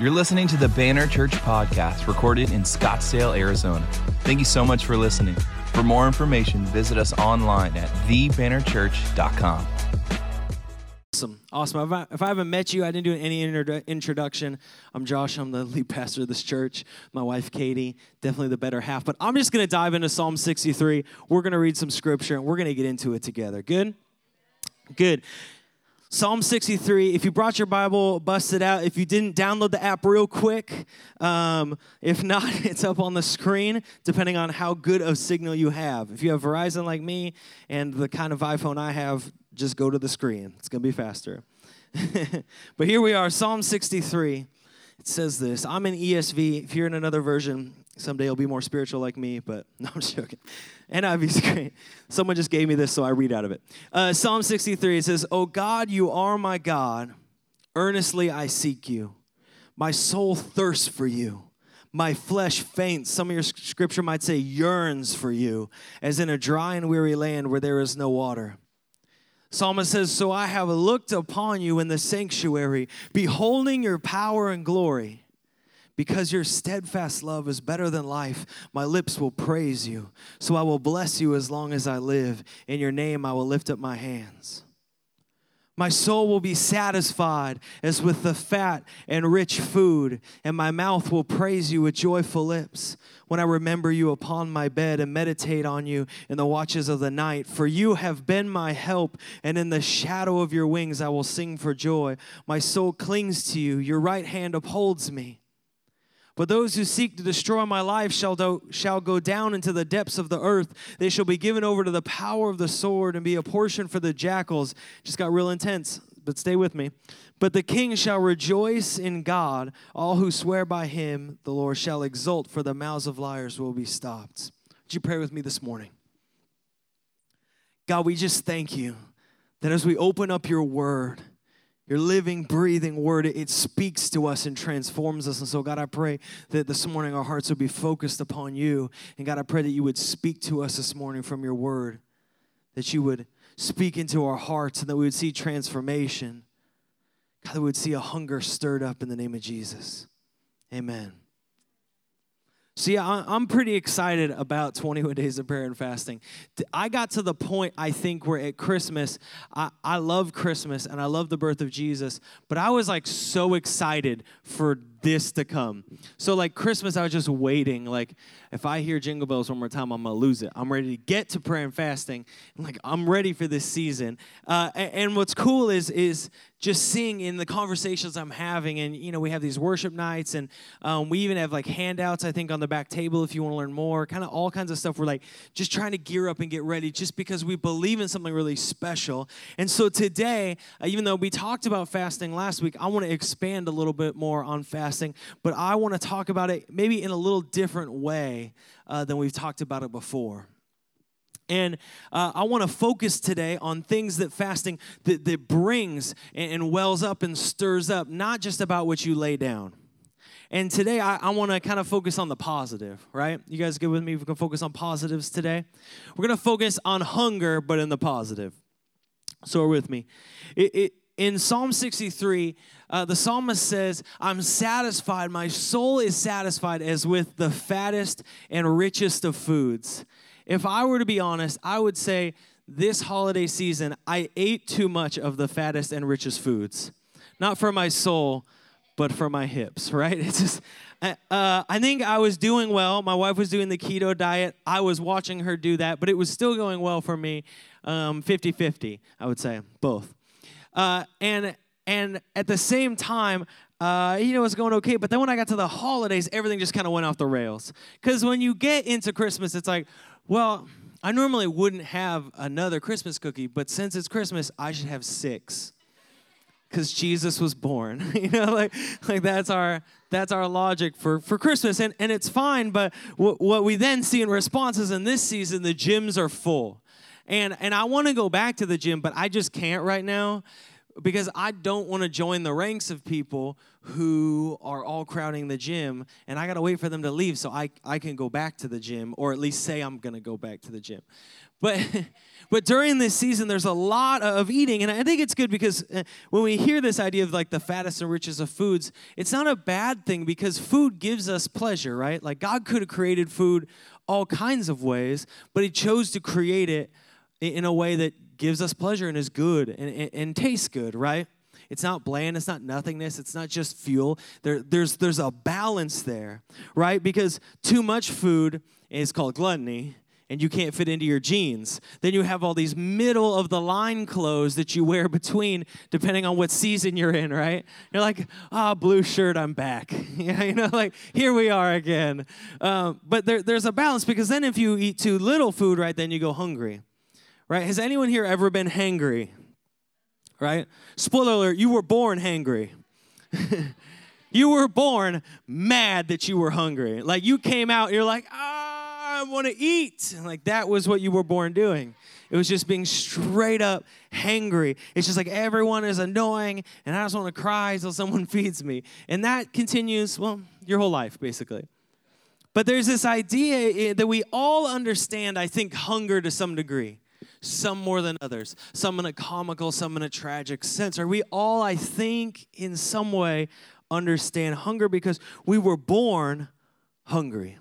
You're listening to the Banner Church podcast recorded in Scottsdale, Arizona. Thank you so much for listening. For more information, visit us online at thebannerchurch.com. Awesome. Awesome. If I, if I haven't met you, I didn't do any introdu- introduction. I'm Josh. I'm the lead pastor of this church. My wife, Katie, definitely the better half. But I'm just going to dive into Psalm 63. We're going to read some scripture and we're going to get into it together. Good? Good. Psalm 63, if you brought your Bible, bust it out. If you didn't, download the app real quick. Um, if not, it's up on the screen, depending on how good of signal you have. If you have Verizon like me and the kind of iPhone I have, just go to the screen. It's going to be faster. but here we are, Psalm 63. It says this. I'm in ESV. If you're in another version, someday you'll be more spiritual like me, but no, I'm joking. NIV's great. Someone just gave me this, so I read out of it. Uh, Psalm 63, it says, Oh God, you are my God. Earnestly I seek you. My soul thirsts for you. My flesh faints. Some of your scripture might say yearns for you, as in a dry and weary land where there is no water. Psalmist says, So I have looked upon you in the sanctuary, beholding your power and glory. Because your steadfast love is better than life, my lips will praise you. So I will bless you as long as I live. In your name I will lift up my hands. My soul will be satisfied as with the fat and rich food, and my mouth will praise you with joyful lips when I remember you upon my bed and meditate on you in the watches of the night. For you have been my help, and in the shadow of your wings I will sing for joy. My soul clings to you, your right hand upholds me. But those who seek to destroy my life shall, do, shall go down into the depths of the earth. They shall be given over to the power of the sword and be a portion for the jackals. Just got real intense, but stay with me. But the king shall rejoice in God. All who swear by him, the Lord shall exult, for the mouths of liars will be stopped. Would you pray with me this morning? God, we just thank you that as we open up your word, your living, breathing word, it speaks to us and transforms us. And so, God, I pray that this morning our hearts would be focused upon you. And God, I pray that you would speak to us this morning from your word, that you would speak into our hearts and that we would see transformation. God, that we would see a hunger stirred up in the name of Jesus. Amen. Yeah, I'm pretty excited about 21 days of prayer and fasting. I got to the point, I think, where at Christmas, I, I love Christmas and I love the birth of Jesus, but I was like so excited for this to come. So, like Christmas, I was just waiting. Like, if I hear jingle bells one more time, I'm gonna lose it. I'm ready to get to prayer and fasting. And like, I'm ready for this season. Uh, and, and what's cool is is just seeing in the conversations I'm having, and you know, we have these worship nights, and um, we even have like handouts, I think, on the back table if you want to learn more, kind of all kinds of stuff. We're like just trying to gear up and get ready just because we believe in something really special. And so today, uh, even though we talked about fasting last week, I want to expand a little bit more on fasting, but I want to talk about it maybe in a little different way uh, than we've talked about it before. And uh, I want to focus today on things that fasting that, that brings and, and, wells up and stirs up, not just about what you lay down. And today I, I want to kind of focus on the positive, right? You guys good with me? We can focus on positives today. We're going to focus on hunger, but in the positive. So, with me. It, it, in Psalm 63, uh, the psalmist says, I'm satisfied, my soul is satisfied as with the fattest and richest of foods. If I were to be honest, I would say this holiday season, I ate too much of the fattest and richest foods. Not for my soul, but for my hips, right? It's just, uh, uh, I think I was doing well. My wife was doing the keto diet. I was watching her do that, but it was still going well for me. Um, 50 50, I would say, both. Uh, and, and at the same time, uh, you know, it's going okay. But then when I got to the holidays, everything just kind of went off the rails. Because when you get into Christmas, it's like, well, I normally wouldn't have another Christmas cookie, but since it's Christmas, I should have six. Because Jesus was born. you know, like, like that's our that's our logic for, for Christmas. And, and it's fine, but w- what we then see in response is in this season, the gyms are full. And, and I want to go back to the gym, but I just can't right now because I don't want to join the ranks of people who are all crowding the gym and I got to wait for them to leave so I, I can go back to the gym or at least say I'm going to go back to the gym. But but during this season, there's a lot of eating, and I think it's good because uh, when we hear this idea of like the fattest and richest of foods, it's not a bad thing because food gives us pleasure, right? Like God could have created food all kinds of ways, but He chose to create it in a way that gives us pleasure and is good and, and, and tastes good, right? It's not bland, it's not nothingness, it's not just fuel. There, there's, there's a balance there, right? Because too much food is called gluttony, and you can't fit into your jeans. Then you have all these middle of the line clothes that you wear between, depending on what season you're in, right? You're like, ah, oh, blue shirt, I'm back. yeah, you know, like here we are again. Um, but there, there's a balance because then if you eat too little food, right, then you go hungry, right? Has anyone here ever been hangry? Right? Spoiler alert, you were born hangry. you were born mad that you were hungry. Like you came out, you're like, ah I want to eat. Like that was what you were born doing. It was just being straight up hangry. It's just like everyone is annoying and I just want to cry until someone feeds me. And that continues, well, your whole life, basically. But there's this idea that we all understand, I think, hunger to some degree. Some more than others, some in a comical, some in a tragic sense. Are we all, I think, in some way understand hunger because we were born hungry?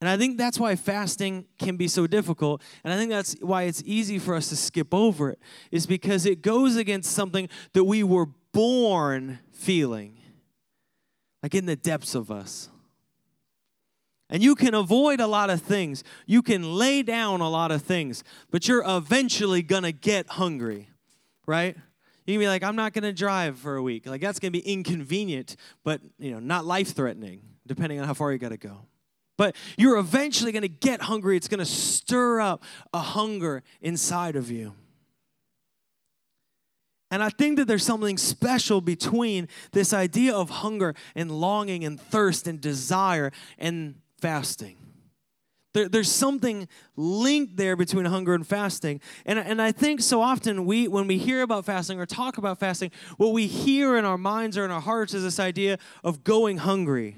And I think that's why fasting can be so difficult. And I think that's why it's easy for us to skip over it, is because it goes against something that we were born feeling, like in the depths of us. And you can avoid a lot of things, you can lay down a lot of things, but you're eventually gonna get hungry, right? You can be like, I'm not gonna drive for a week. Like, that's gonna be inconvenient, but you know, not life threatening, depending on how far you gotta go. But you're eventually to get hungry. It's to stir up a hunger inside of you. And I think that there's something special between this idea of hunger and longing and thirst and desire and fasting. There, there's something linked there between hunger and fasting. And, and I think so often we, when we hear about fasting or talk about fasting, what we hear in our minds or in our hearts is this idea of going hungry,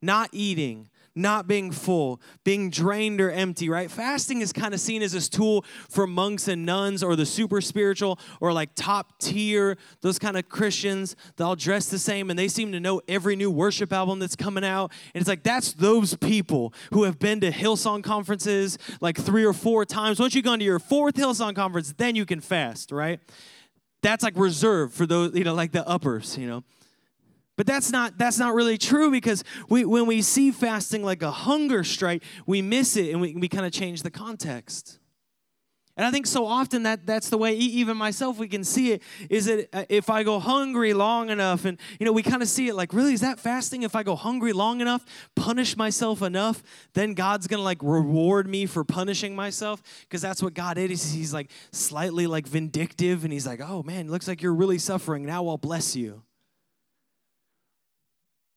not eating, not being full, being drained or empty, right? Fasting is kind of seen as this tool for monks and nuns or the super spiritual or like top tier, those kind of Christians. They all dress the same and they seem to know every new worship album that's coming out. And it's like that's those people who have been to Hillsong conferences like three or four times. Once you've gone to your fourth Hillsong conference, then you can fast, right? That's like reserved for those, you know, like the uppers, you know. But that's not that's not really true because we when we see fasting like a hunger strike, we miss it and we, we kind of change the context. And I think so often that that's the way even myself we can see it is that uh, if I go hungry long enough and you know we kind of see it like really is that fasting if I go hungry long enough punish myself enough then God's going to like reward me for punishing myself because that's what God is he's like slightly like vindictive and he's like oh man looks like you're really suffering now I'll bless you.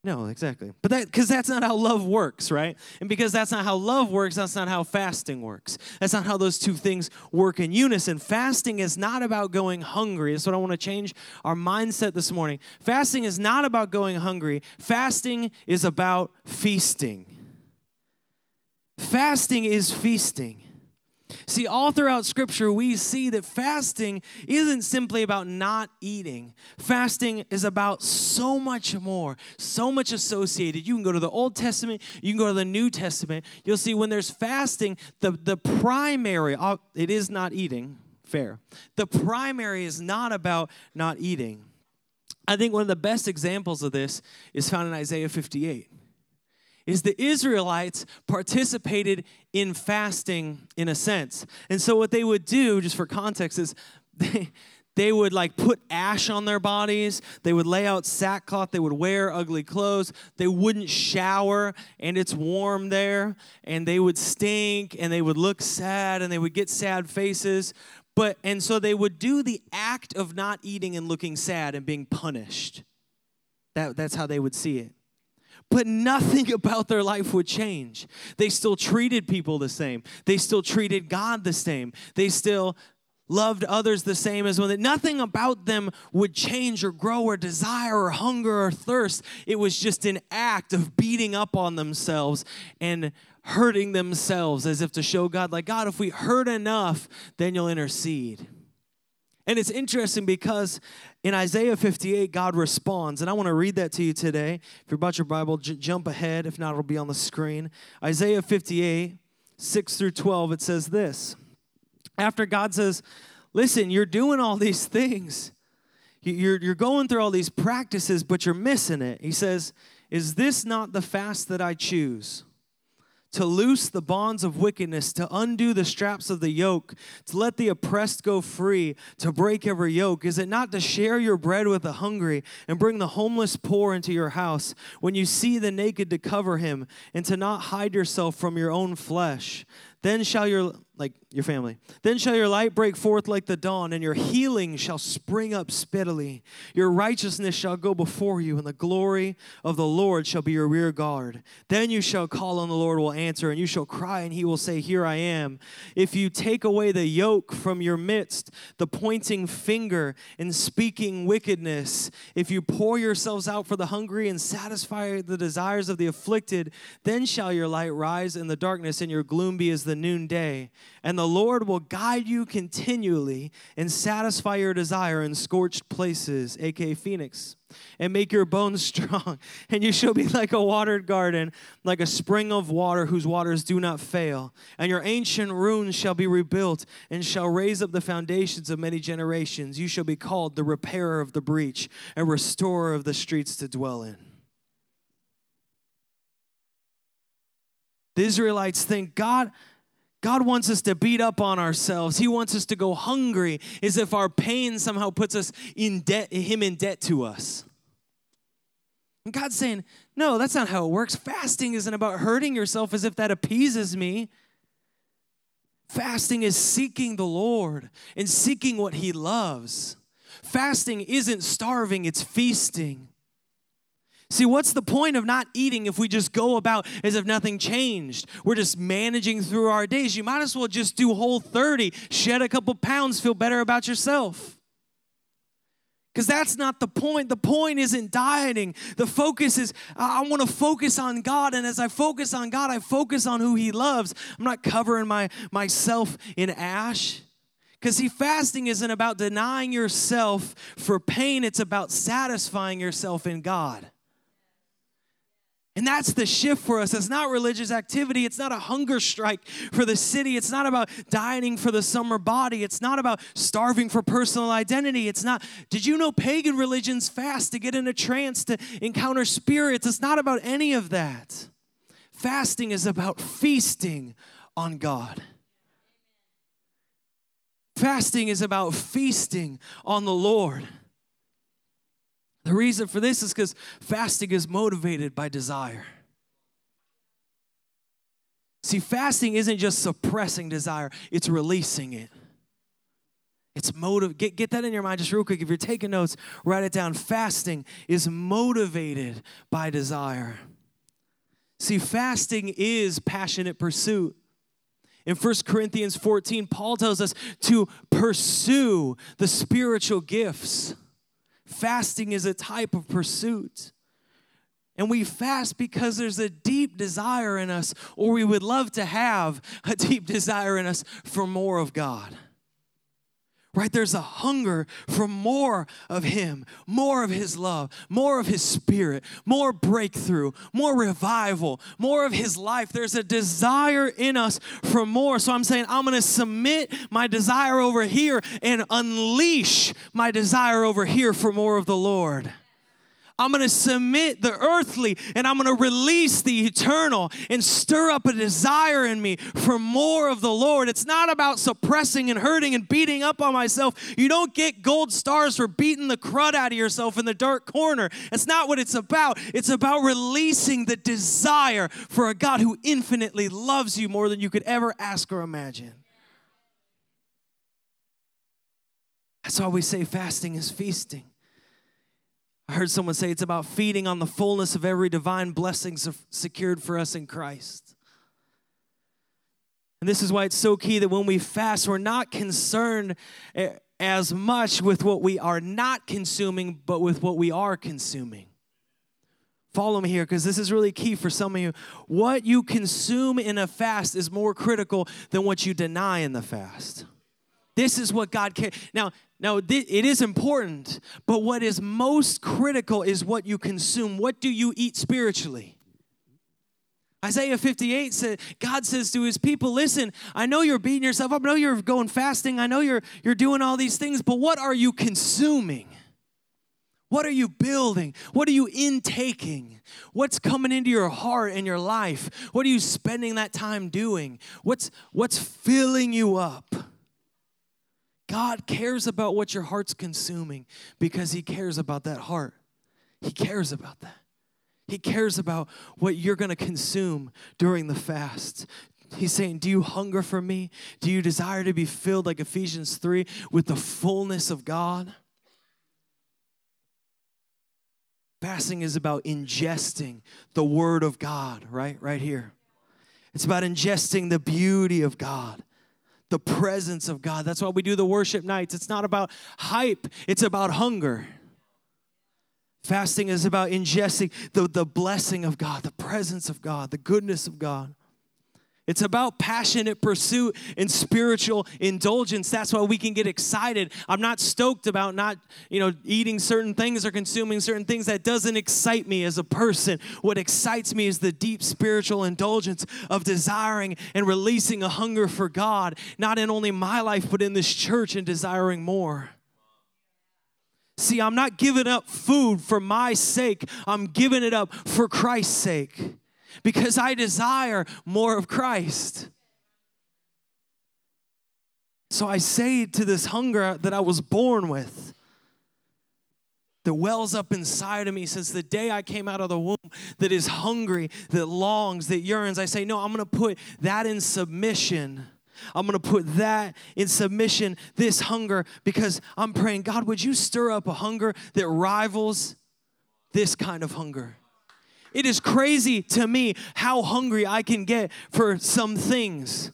No, exactly. But that because that's not how love works, right? And because that's not how love works, that's not how fasting works. That's not how those two things work in unison. Fasting is not about going hungry. That's what I want to change our mindset this morning. Fasting is not about going hungry. Fasting is about feasting. Fasting is feasting. See, all throughout Scripture, we see that fasting isn't simply about not eating. Fasting is about so much more, so much associated. You can go to the Old Testament, you can go to the New Testament. You'll see when there's fasting, the, the primary, uh, it is not eating, fair. The primary is not about not eating. I think one of the best examples of this is found in Isaiah 58 is the Israelites participated in fasting in a sense. And so what they would do, just for context, is they, they would like put ash on their bodies. They would lay out sackcloth. They would wear ugly clothes. They wouldn't shower, and it's warm there. And they would stink, and they would look sad, and they would get sad faces. But and so they would do the act of not eating and looking sad and being punished. That, that's how they would see it but nothing about their life would change. They still treated people the same. They still treated God the same. They still loved others the same as when they, nothing about them would change or grow or desire or hunger or thirst. It was just an act of beating up on themselves and hurting themselves as if to show God, like, God, if we hurt enough, then you'll intercede. And it's interesting because in Isaiah 58, God responds. And I want to read that to you today. If you're about your Bible, j- jump ahead. If not, it'll be on the screen. Isaiah 58, 6 through 12, it says this. After God says, Listen, you're doing all these things, you're, you're going through all these practices, but you're missing it. He says, Is this not the fast that I choose? To loose the bonds of wickedness, to undo the straps of the yoke, to let the oppressed go free, to break every yoke? Is it not to share your bread with the hungry and bring the homeless poor into your house? When you see the naked, to cover him and to not hide yourself from your own flesh? Then shall your like your family. Then shall your light break forth like the dawn, and your healing shall spring up speedily. Your righteousness shall go before you, and the glory of the Lord shall be your rear guard. Then you shall call on the Lord will answer, and you shall cry, and he will say, Here I am. If you take away the yoke from your midst, the pointing finger and speaking wickedness, if you pour yourselves out for the hungry and satisfy the desires of the afflicted, then shall your light rise in the darkness, and your gloom be as the noonday and the Lord will guide you continually and satisfy your desire in scorched places, aka Phoenix, and make your bones strong. And you shall be like a watered garden, like a spring of water whose waters do not fail. And your ancient ruins shall be rebuilt and shall raise up the foundations of many generations. You shall be called the repairer of the breach and restorer of the streets to dwell in. The Israelites think, God, God wants us to beat up on ourselves. He wants us to go hungry as if our pain somehow puts us in debt, him in debt to us. And God's saying, no, that's not how it works. Fasting isn't about hurting yourself as if that appeases me. Fasting is seeking the Lord and seeking what He loves. Fasting isn't starving, it's feasting. See, what's the point of not eating if we just go about as if nothing changed? We're just managing through our days. You might as well just do whole 30, shed a couple pounds, feel better about yourself. Because that's not the point. The point isn't dieting. The focus is, I want to focus on God. And as I focus on God, I focus on who He loves. I'm not covering my, myself in ash. Because see, fasting isn't about denying yourself for pain, it's about satisfying yourself in God. And that's the shift for us. It's not religious activity. It's not a hunger strike for the city. It's not about dieting for the summer body. It's not about starving for personal identity. It's not, did you know pagan religions fast to get in a trance, to encounter spirits? It's not about any of that. Fasting is about feasting on God. Fasting is about feasting on the Lord. The reason for this is because fasting is motivated by desire. See, fasting isn't just suppressing desire, it's releasing it. It's motive. Get, get that in your mind just real quick. If you're taking notes, write it down. Fasting is motivated by desire. See, fasting is passionate pursuit. In 1 Corinthians 14, Paul tells us to pursue the spiritual gifts. Fasting is a type of pursuit. And we fast because there's a deep desire in us, or we would love to have a deep desire in us for more of God right? There's a hunger for more of Him, more of His love, more of His Spirit, more breakthrough, more revival, more of His life. There's a desire in us for more. So I'm saying, I'm going to submit my desire over here and unleash my desire over here for more of the Lord. I'm going to submit the earthly and I'm going to release the eternal and stir up a desire in me for more of the Lord. It's not about suppressing and hurting and beating up on myself. You don't get gold stars for beating the crud out of yourself in the dark corner. That's not what it's about. It's about releasing the desire for a God who infinitely loves you more than you could ever ask or imagine. That's why we say fasting is feasting. I heard someone say it's about feeding on the fullness of every divine blessing secured for us in Christ. And this is why it's so key that when we fast, we're not concerned eh, as much with what we are not consuming, but with what we are consuming. Follow me here because this is really key for some of you. What you consume in a fast is more critical than what you deny in the fast. This is what God cares. Now, now th- it is important, but what is most critical is what you consume. What do you eat spiritually? Isaiah 58 said, God says to his people, listen, I know you're beating yourself up. I know you're going fasting. I know you're, you're doing all these things, but what are you consuming? What are you building? What are you intaking? What's coming into your heart and your life? What are you spending that time doing? What's, what's filling you up? God cares about what your heart's consuming because He cares about that heart. He cares about that. He cares about what you're going to consume during the fast. He's saying, Do you hunger for me? Do you desire to be filled, like Ephesians 3, with the fullness of God? Fasting is about ingesting the Word of God, right? Right here. It's about ingesting the beauty of God the presence of God. That's why we do the worship nights. It's not about hype, it's about hunger. Fasting is about ingesting the, the blessing of God, the presence of God, the goodness of God. It's about passionate pursuit and spiritual indulgence. That's why we can get excited. I'm not stoked about not, you know, eating certain things or consuming certain things. That doesn't excite me as a person. What excites me is the deep spiritual indulgence of desiring and releasing a hunger for God, not in only my life, but in this church and desiring more. See, I'm not giving up food for my sake. I'm giving it up for Christ's sake because I desire more of Christ. So I say to this hunger that I was born with, that wells up inside of me since the day I came out of the womb, that is hungry, that longs, that yearns. I say, no, I'm gonna put that in submission. I'm gonna put that in submission, this hunger, because I'm praying, God, would you stir up a hunger that rivals this kind of hunger? It is crazy to me how hungry I can get for some things,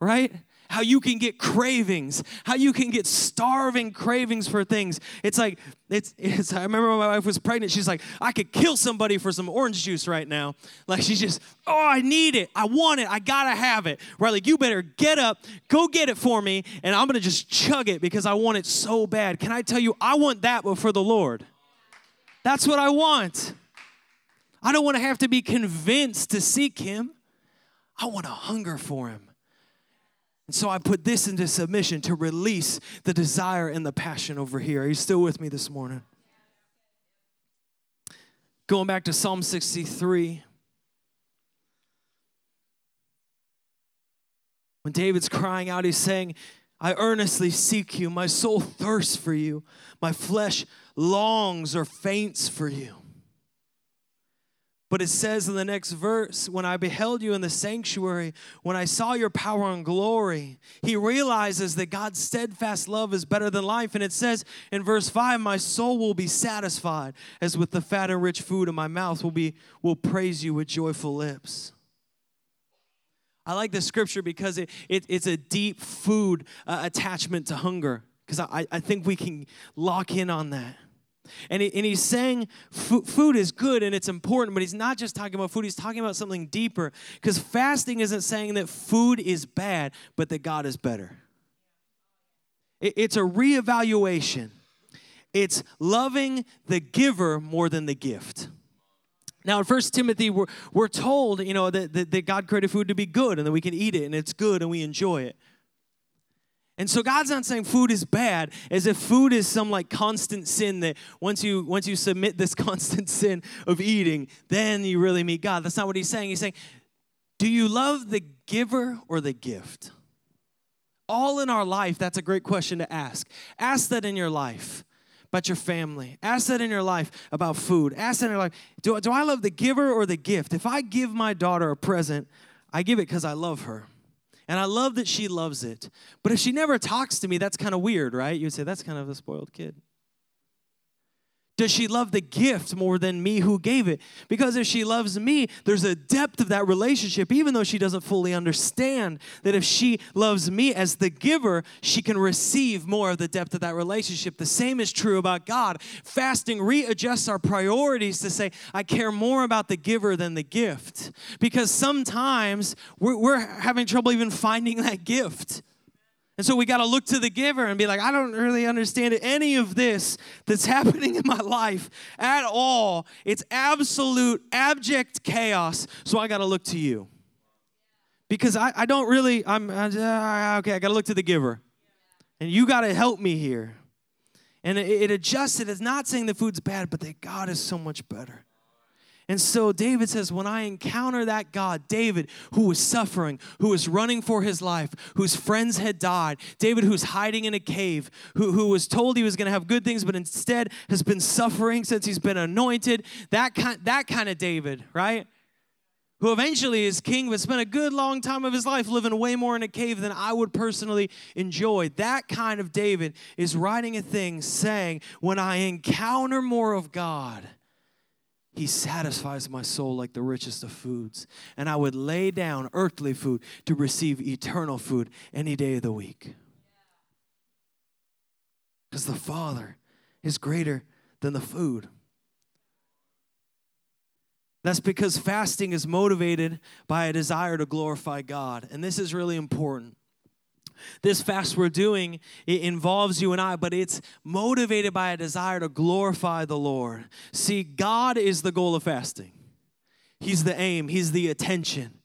right? How you can get cravings, how you can get starving cravings for things. It's like, it's, it's, I remember when my wife was pregnant, she's like, I could kill somebody for some orange juice right now. Like, she's just, oh, I need it. I want it. I gotta have it. Right? Like, you better get up, go get it for me, and I'm gonna just chug it because I want it so bad. Can I tell you, I want that, but for the Lord. That's what I want. I don't want to have to be convinced to seek Him. I want to hunger for Him. And so I put this into submission to release the desire and the passion over here. Are you still with me this morning? Going back to Psalm 63. When David's crying out, he's saying, I earnestly seek you. My soul thirsts for you. My flesh longs or faints for you. But it says in the next verse, when I beheld you in the sanctuary, when I saw your power and glory, he realizes that God's steadfast love is better than life. And it says in verse 5, my soul will be satisfied as with the fat and rich food, and my mouth will be will praise you with joyful lips. I like this scripture because it, it it's a deep food uh, attachment to hunger. Because I, I think we can lock in on that. And, he, and he's saying food is good and it's important, but he's not just talking about food, he's talking about something deeper. Because fasting isn't saying that food is bad, but that God is better. It, it's a reevaluation, it's loving the giver more than the gift. Now, in First Timothy, we're, we're told, you know, that, that, that God created food to be good and that we can eat it and it's good and we enjoy it. And so God's not saying food is bad as if food is some like constant sin that once you once you submit this constant sin of eating, then you really meet God. That's not what he's saying. He's saying, "Do you love the giver or the gift?" All in our life, that's a great question to ask. Ask that in your life about your family. Ask that in your life about food. Ask that in your life. Do, do I love the giver or the gift? If I give my daughter a present, I give it because I love her. And I love that she loves it. But if she never talks to me, that's kind of weird, right? You'd say, that's kind of a spoiled kid. Does she love the gift more than me who gave it? Because if she loves me, there's a depth of that relationship, even though she doesn't fully understand that if she loves me as the giver, she can receive more of the depth of that relationship. The same is true about God. Fasting readjusts our priorities to say, I care more about the giver than the gift. Because sometimes we're, we're having trouble even finding that gift. And so we got to look to the giver and be like, I don't really understand any of this that's happening in my life at all. It's absolute, abject chaos. So I got to look to you. Because I, I don't really, I'm, uh, okay, I got to look to the giver. And you got to help me here. And it, it adjusts. It's not saying the food's bad, but that God is so much better. And so David says, when I encounter that God, David, who was suffering, who was running for his life, whose friends had died, David, who's hiding in a cave, who, who was told he was going to have good things, but instead has been suffering since he's been anointed, that kind, that kind of David, right? Who eventually is king, but spent a good long time of his life living way more in a cave than I would personally enjoy. That kind of David is writing a thing saying, When I encounter more of God, he satisfies my soul like the richest of foods. And I would lay down earthly food to receive eternal food any day of the week. Because the Father is greater than the food. That's because fasting is motivated by a desire to glorify God. And this is really important. This fast we're doing it involves you and I, but it's motivated by a desire to glorify the Lord. See, God is the goal of fasting. He's the aim, he's the attention.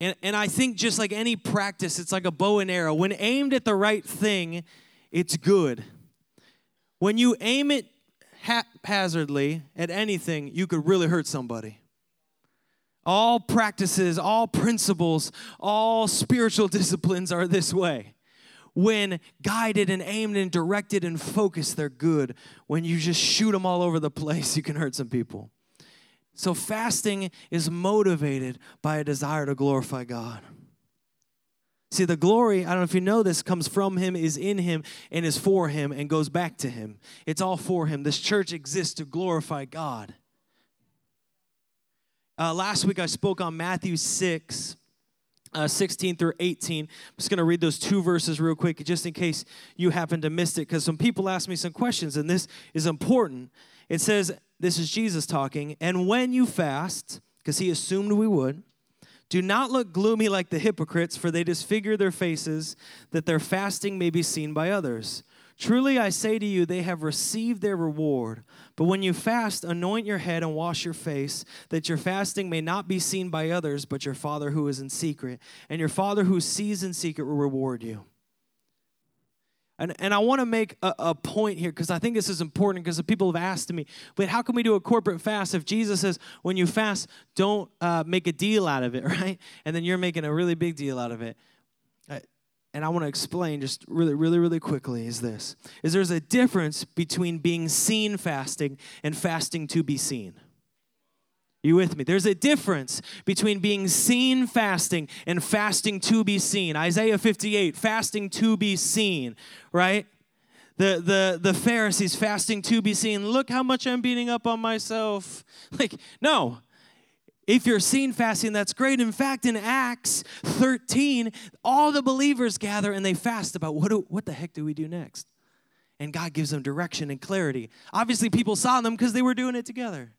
And, and I think just like any practice, it's like a bow and arrow. When aimed at the right thing, it's good. When you aim it haphazardly at anything, you could really hurt somebody. All practices, all principles, all spiritual disciplines are this way. When guided and aimed and directed and focused, they're good. When you just shoot them all over the place, you can hurt some people. So, fasting is motivated by a desire to glorify God. See, the glory, I don't know if you know this, comes from Him, is in Him, and is for Him, and goes back to Him. It's all for Him. This church exists to glorify God. Uh, last week I spoke on Matthew 6. Uh, 16 through 18. I'm just going to read those two verses real quick, just in case you happen to miss it, because some people ask me some questions, and this is important. It says, This is Jesus talking, and when you fast, because he assumed we would, do not look gloomy like the hypocrites, for they disfigure their faces, that their fasting may be seen by others. Truly I say to you, they have received their reward. But when you fast, anoint your head and wash your face, that your fasting may not be seen by others, but your Father who is in secret. And your Father who sees in secret will reward you. And, and I want to make a, a point here because I think this is important because people have asked me, but how can we do a corporate fast if Jesus says, when you fast, don't uh, make a deal out of it, right? And then you're making a really big deal out of it and I want to explain just really, really, really quickly is this is there's a difference between being seen fasting and fasting to be seen. You with me? There's a difference between being seen fasting and fasting to be seen. Isaiah 58, fasting to be seen, right? The, the, the Pharisees fasting to be seen. Look how much I'm beating up on myself. Like, no, if you're seen fasting, that's great. In fact, in Acts 13, all the believers gather and they fast about what, do, what the heck do we do next? And God gives them direction and clarity. Obviously, people saw them because they were doing it together.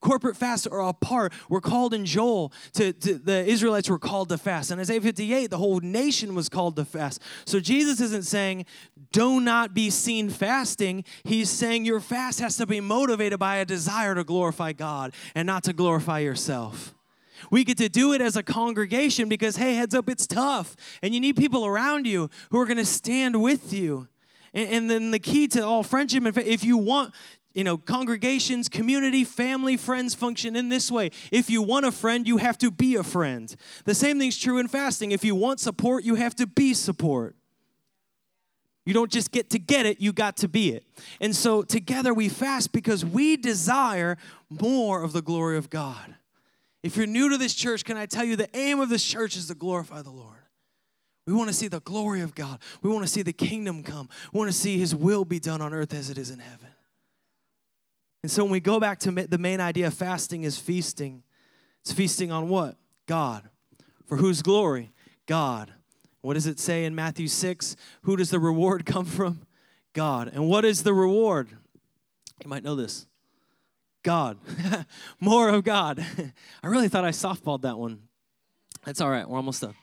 Corporate fasts are apart. We're called in Joel to, to, the Israelites were called to fast. In Isaiah 58, the whole nation was called to fast. So Jesus isn't saying, do not be seen fasting. He's saying your fast has to be motivated by a desire to glorify God and not to glorify yourself. We get to do it as a congregation because, hey, heads up, it's tough. And you need people around you who are going to stand with you. And, and, then the key to all friendship, if you want you know, congregations, community, family, friends function in this way. If you want a friend, you have to be a friend. The same thing's true in fasting. If you want support, you have to be support. You don't just get to get it, you got to be it. And so together we fast because we desire more of the glory of God. If you're new to this church, can I tell you the aim of this church is to glorify the Lord? We want to see the glory of God. We want to see the kingdom come. We want to see his will be done on earth as it is in heaven. And so when we go back to the main idea of fasting is feasting. It's feasting on what? God. For whose glory? God. What does it say in Matthew 6? Who does the reward come from? God. And what is the reward? You might know this. God. More of God. I really thought I softballed that one. That's all right. We're almost done.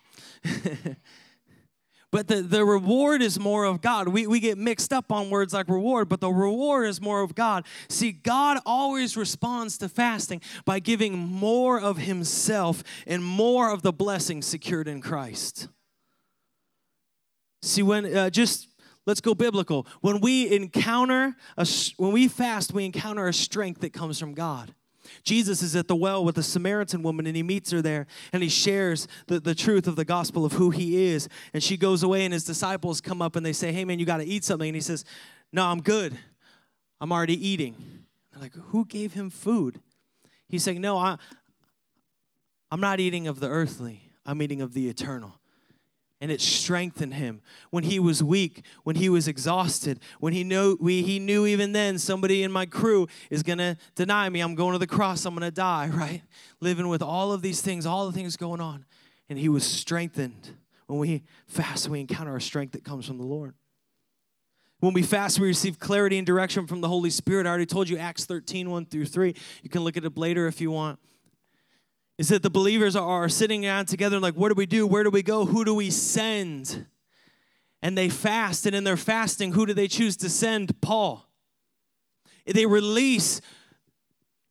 But the, the reward is more of God. We, we get mixed up on words like reward, but the reward is more of God. See, God always responds to fasting by giving more of Himself and more of the blessing secured in Christ. See, when uh, just let's go biblical. When we encounter a, when we fast, we encounter a strength that comes from God. Jesus is at the well with a Samaritan woman and he meets her there and he shares the, the truth of the gospel of who he is. And she goes away and his disciples come up and they say, Hey man, you got to eat something. And he says, No, I'm good. I'm already eating. They're like, Who gave him food? He's saying, No, I, I'm not eating of the earthly, I'm eating of the eternal and it strengthened him. When he was weak when he was exhausted when he knew we, he knew even then somebody in my crew is going to deny me. I'm going to the cross. I'm going to die right? Living with all of these things all the things going on. And he was strengthened when we fast we encounter a strength that comes from the lord. When we fast, we receive clarity and direction from the Holy Spirit. I already told you Acts 13, 1 through 3. You can look at it up later if you want is that the believers are sitting down together like, what do we do? Where do we go? Who do we send? And they fast, and in their fasting, who do they choose to send? Paul. They release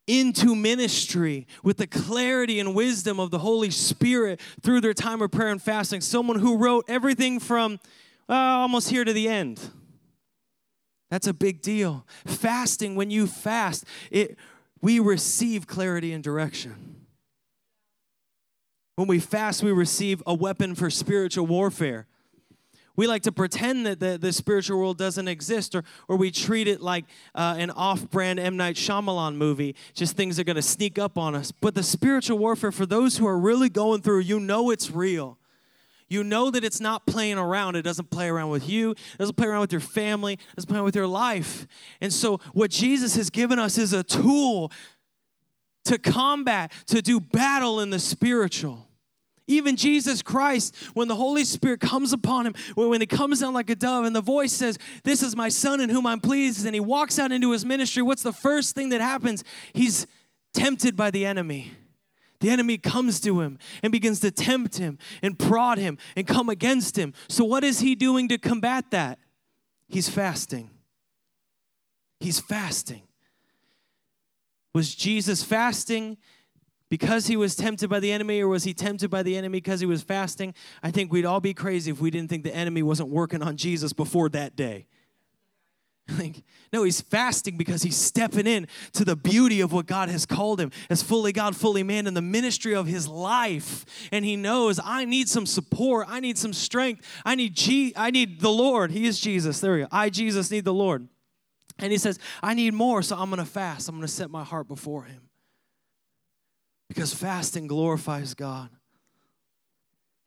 into ministry with the clarity and wisdom of the Holy Spirit through their time of prayer and fasting. Someone who wrote everything from uh, almost here to the end. That's a big deal. Fasting, when you fast, it we receive clarity and direction. When we fast, we receive a weapon for spiritual warfare. We like to pretend that the, the spiritual world doesn't exist, or, or we treat it like uh, an off brand M. Night Shyamalan movie, just things are going to sneak up on us. But the spiritual warfare, for those who are really going through, you know it's real. You know that it's not playing around. It doesn't play around with you. It doesn't play around with your family. It doesn't play around with your life. And so, what Jesus has given us is a tool to combat, to do battle in the spiritual. Even Jesus Christ, when the Holy Spirit comes upon him, when he comes down like a dove and the voice says, This is my son in whom I'm pleased, and he walks out into his ministry, what's the first thing that happens? He's tempted by the enemy. The enemy comes to him and begins to tempt him and prod him and come against him. So, what is he doing to combat that? He's fasting. He's fasting. Was Jesus fasting because he was tempted by the enemy, or was he tempted by the enemy because he was fasting? I think we'd all be crazy if we didn't think the enemy wasn't working on Jesus before that day. Like, no, he's fasting because he's stepping in to the beauty of what God has called him as fully God, fully man in the ministry of his life. And he knows I need some support. I need some strength. I need G- I need the Lord. He is Jesus. There we go. I, Jesus, need the Lord. And he says, I need more, so I'm gonna fast. I'm gonna set my heart before him because fasting glorifies God.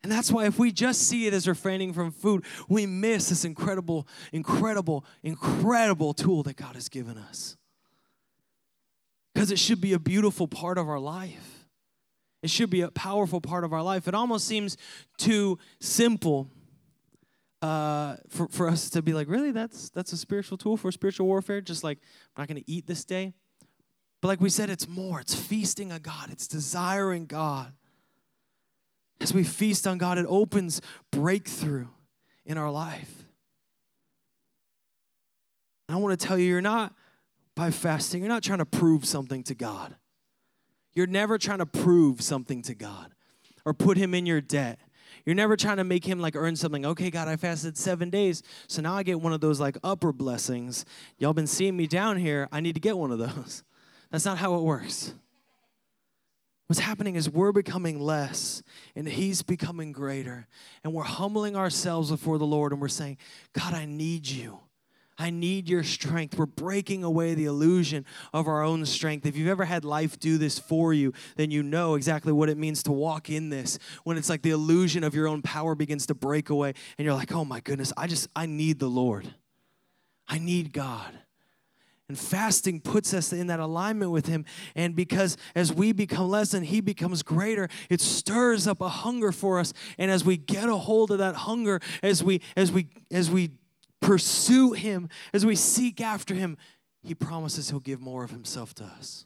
And that's why if we just see it as refraining from food, we miss this incredible, incredible, incredible tool that God has given us. Because it should be a beautiful part of our life. It should be a powerful part of our life. It almost seems too simple uh, for, for us to be like, really, that's that's a spiritual tool for spiritual warfare? Just like, I'm not gonna eat this day. But like we said, it's more. It's feasting on God, it's desiring God. As we feast on God, it opens breakthrough in our life. And I want to tell you, you're not, by fasting, you're not trying to prove something to God. You're never trying to prove something to God or put Him in your debt. You're never trying to make him like earn something. Okay, God, I fasted seven days, so now I get one of those like upper blessings. Y'all been seeing me down here. I need to get one of those. That's not how it works. What's happening is we're becoming less and He's becoming greater. And we're humbling ourselves before the Lord and we're saying, God, I need you. I need your strength. We're breaking away the illusion of our own strength. If you've ever had life do this for you, then you know exactly what it means to walk in this. When it's like the illusion of your own power begins to break away, and you're like, oh my goodness, I just, I need the Lord. I need God. And fasting puts us in that alignment with Him. And because as we become less and He becomes greater, it stirs up a hunger for us. And as we get a hold of that hunger, as we as we as we pursue Him, as we seek after Him, He promises He'll give more of Himself to us.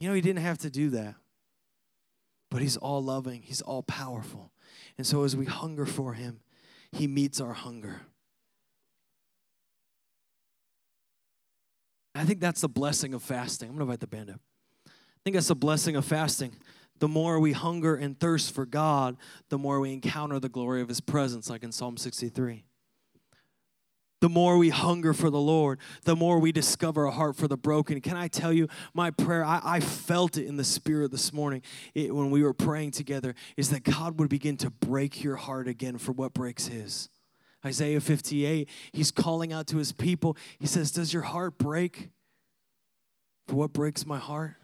You know, He didn't have to do that, but He's all loving, He's all powerful. And so as we hunger for Him, He meets our hunger. I think that's the blessing of fasting. I'm going to invite the band up. I think that's the blessing of fasting the more we hunger and thirst for God, the more we encounter the glory of His presence, like in Psalm 63. The more we hunger for the Lord, the more we discover a heart for the broken. Can I tell you, my prayer, I, I felt it in the Spirit this morning it, when we were praying together, is that God would begin to break your heart again for what breaks His. Isaiah 58, He's calling out to His people. He says, Does your heart break for what breaks my heart?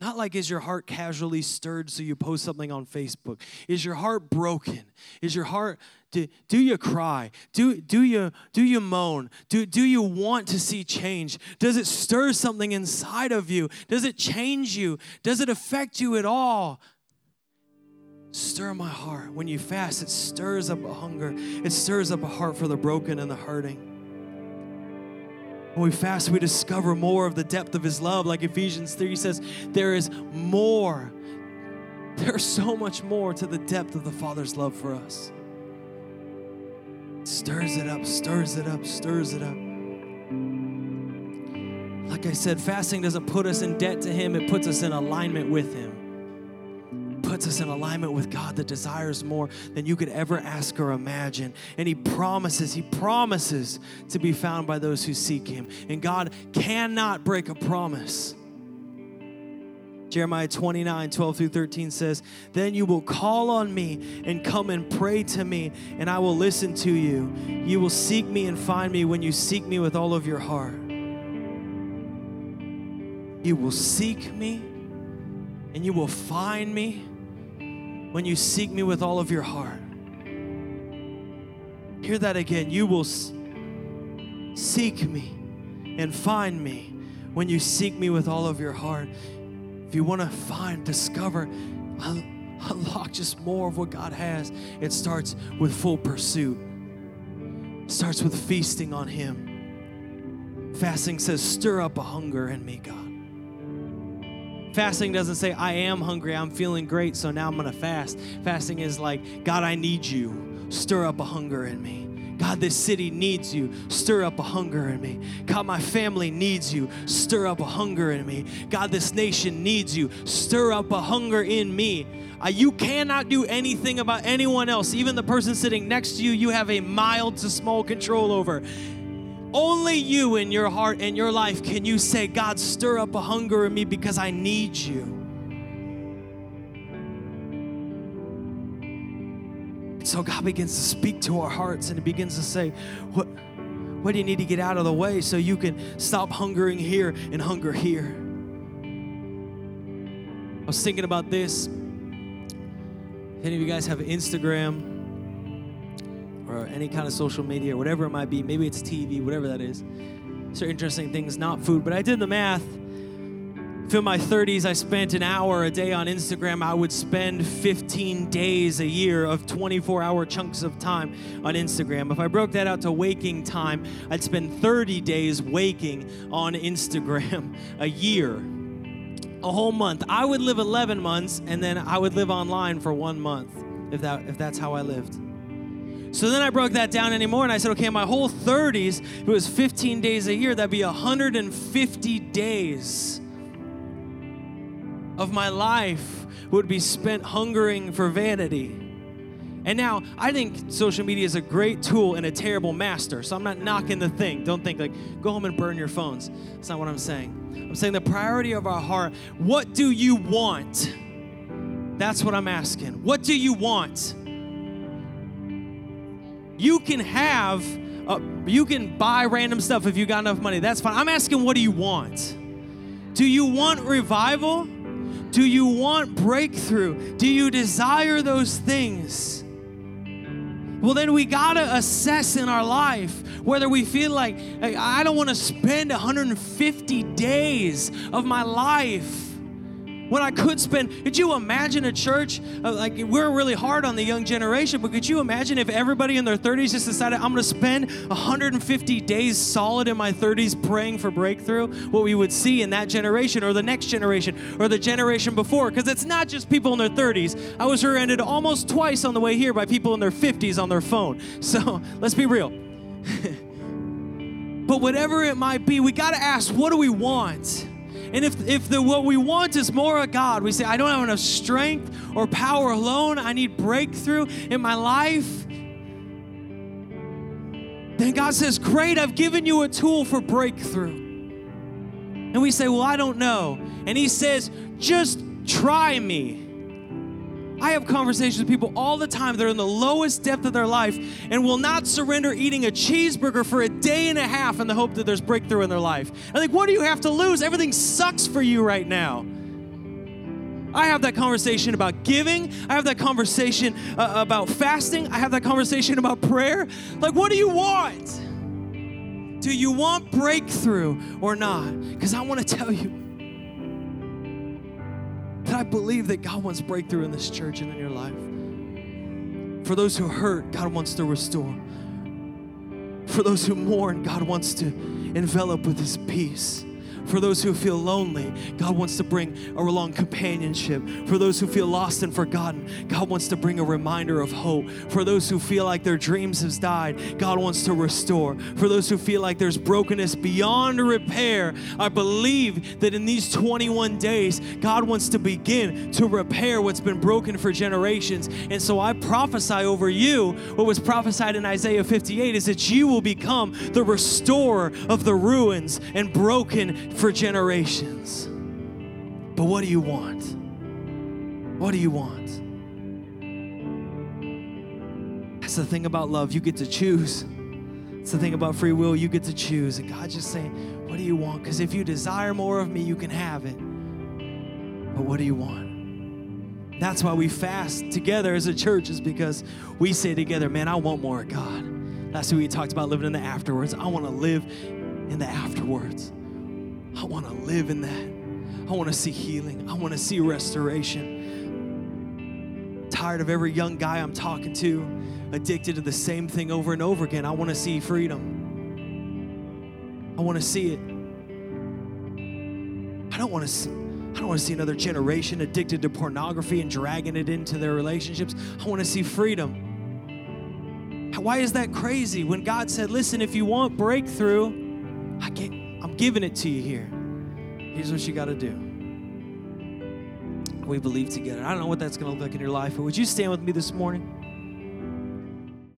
Not like is your heart casually stirred so you post something on Facebook. Is your heart broken? Is your heart do, do you cry? Do, do you do you moan? Do, do you want to see change? Does it stir something inside of you? Does it change you? Does it affect you at all? Stir my heart. When you fast, it stirs up a hunger. It stirs up a heart for the broken and the hurting. When we fast, we discover more of the depth of His love. Like Ephesians 3 says, there is more. There's so much more to the depth of the Father's love for us. Stirs it up, stirs it up, stirs it up. Like I said, fasting doesn't put us in debt to Him, it puts us in alignment with Him puts us in alignment with God that desires more than you could ever ask or imagine. And He promises, He promises to be found by those who seek Him. And God cannot break a promise. Jeremiah 29, 12 through 13 says, Then you will call on me and come and pray to me, and I will listen to you. You will seek me and find me when you seek me with all of your heart. You will seek me and you will find me when you seek me with all of your heart. Hear that again. You will seek me and find me when you seek me with all of your heart. If you want to find, discover, unlock just more of what God has, it starts with full pursuit. It starts with feasting on Him. Fasting says, Stir up a hunger in me, God. Fasting doesn't say, I am hungry, I'm feeling great, so now I'm gonna fast. Fasting is like, God, I need you. Stir up a hunger in me. God, this city needs you. Stir up a hunger in me. God, my family needs you. Stir up a hunger in me. God, this nation needs you. Stir up a hunger in me. Uh, you cannot do anything about anyone else. Even the person sitting next to you, you have a mild to small control over. Only you in your heart and your life can you say, God, stir up a hunger in me because I need you. so God begins to speak to our hearts and He begins to say, What, what do you need to get out of the way so you can stop hungering here and hunger here? I was thinking about this. If any of you guys have Instagram, or any kind of social media or whatever it might be. Maybe it's TV, whatever that is. So interesting things, not food. But I did the math. In my 30s I spent an hour a day on Instagram, I would spend 15 days a year of 24 hour chunks of time on Instagram. If I broke that out to waking time, I'd spend 30 days waking on Instagram a year a whole month. I would live 11 months and then I would live online for one month if that if that's how I lived. So then I broke that down anymore and I said, okay, my whole 30s, it was 15 days a year, that'd be 150 days of my life would be spent hungering for vanity. And now I think social media is a great tool and a terrible master. So I'm not knocking the thing. Don't think like go home and burn your phones. That's not what I'm saying. I'm saying the priority of our heart, what do you want? That's what I'm asking. What do you want? You can have, uh, you can buy random stuff if you got enough money. That's fine. I'm asking, what do you want? Do you want revival? Do you want breakthrough? Do you desire those things? Well, then we gotta assess in our life whether we feel like I don't wanna spend 150 days of my life when I could spend. Could you imagine a church? Uh, like, we're really hard on the young generation, but could you imagine if everybody in their 30s just decided, I'm going to spend 150 days solid in my 30s praying for breakthrough? What we would see in that generation, or the next generation, or the generation before. Because it's not just people in their 30s. I was rear-ended almost twice on the way here by people in their 50s on their phone. So let's be real. but whatever it might be, we got to ask, what do we want? And if, if the, what we want is more of God, we say, I don't have enough strength or power alone, I need breakthrough in my life. Then God says, Great, I've given you a tool for breakthrough. And we say, Well, I don't know. And He says, Just try me. I have conversations with people all the time that are in the lowest depth of their life and will not surrender eating a cheeseburger for a day and a half in the hope that there's breakthrough in their life. I think, what do you have to lose? Everything sucks for you right now. I have that conversation about giving. I have that conversation uh, about fasting. I have that conversation about prayer. Like, what do you want? Do you want breakthrough or not? Because I want to tell you I believe that God wants breakthrough in this church and in your life. For those who hurt, God wants to restore. For those who mourn, God wants to envelop with His peace. For those who feel lonely, God wants to bring a long companionship. For those who feel lost and forgotten, God wants to bring a reminder of hope. For those who feel like their dreams have died, God wants to restore. For those who feel like there's brokenness beyond repair, I believe that in these 21 days, God wants to begin to repair what's been broken for generations. And so I prophesy over you what was prophesied in Isaiah 58 is that you will become the restorer of the ruins and broken for generations. But what do you want? What do you want? That's the thing about love. You get to choose. It's the thing about free will. You get to choose. And God's just saying, What do you want? Because if you desire more of me, you can have it. But what do you want? That's why we fast together as a church, is because we say together, Man, I want more of God. That's who we talked about living in the afterwards. I want to live in the afterwards. I want to live in that. I want to see healing. I want to see restoration. Tired of every young guy I'm talking to addicted to the same thing over and over again. I want to see freedom. I want to see it. I don't want to see, I don't want to see another generation addicted to pornography and dragging it into their relationships. I want to see freedom. Why is that crazy? When God said, "Listen, if you want breakthrough, I get I'm giving it to you here. Here's what you got to do. We believe together. I don't know what that's going to look like in your life, but would you stand with me this morning?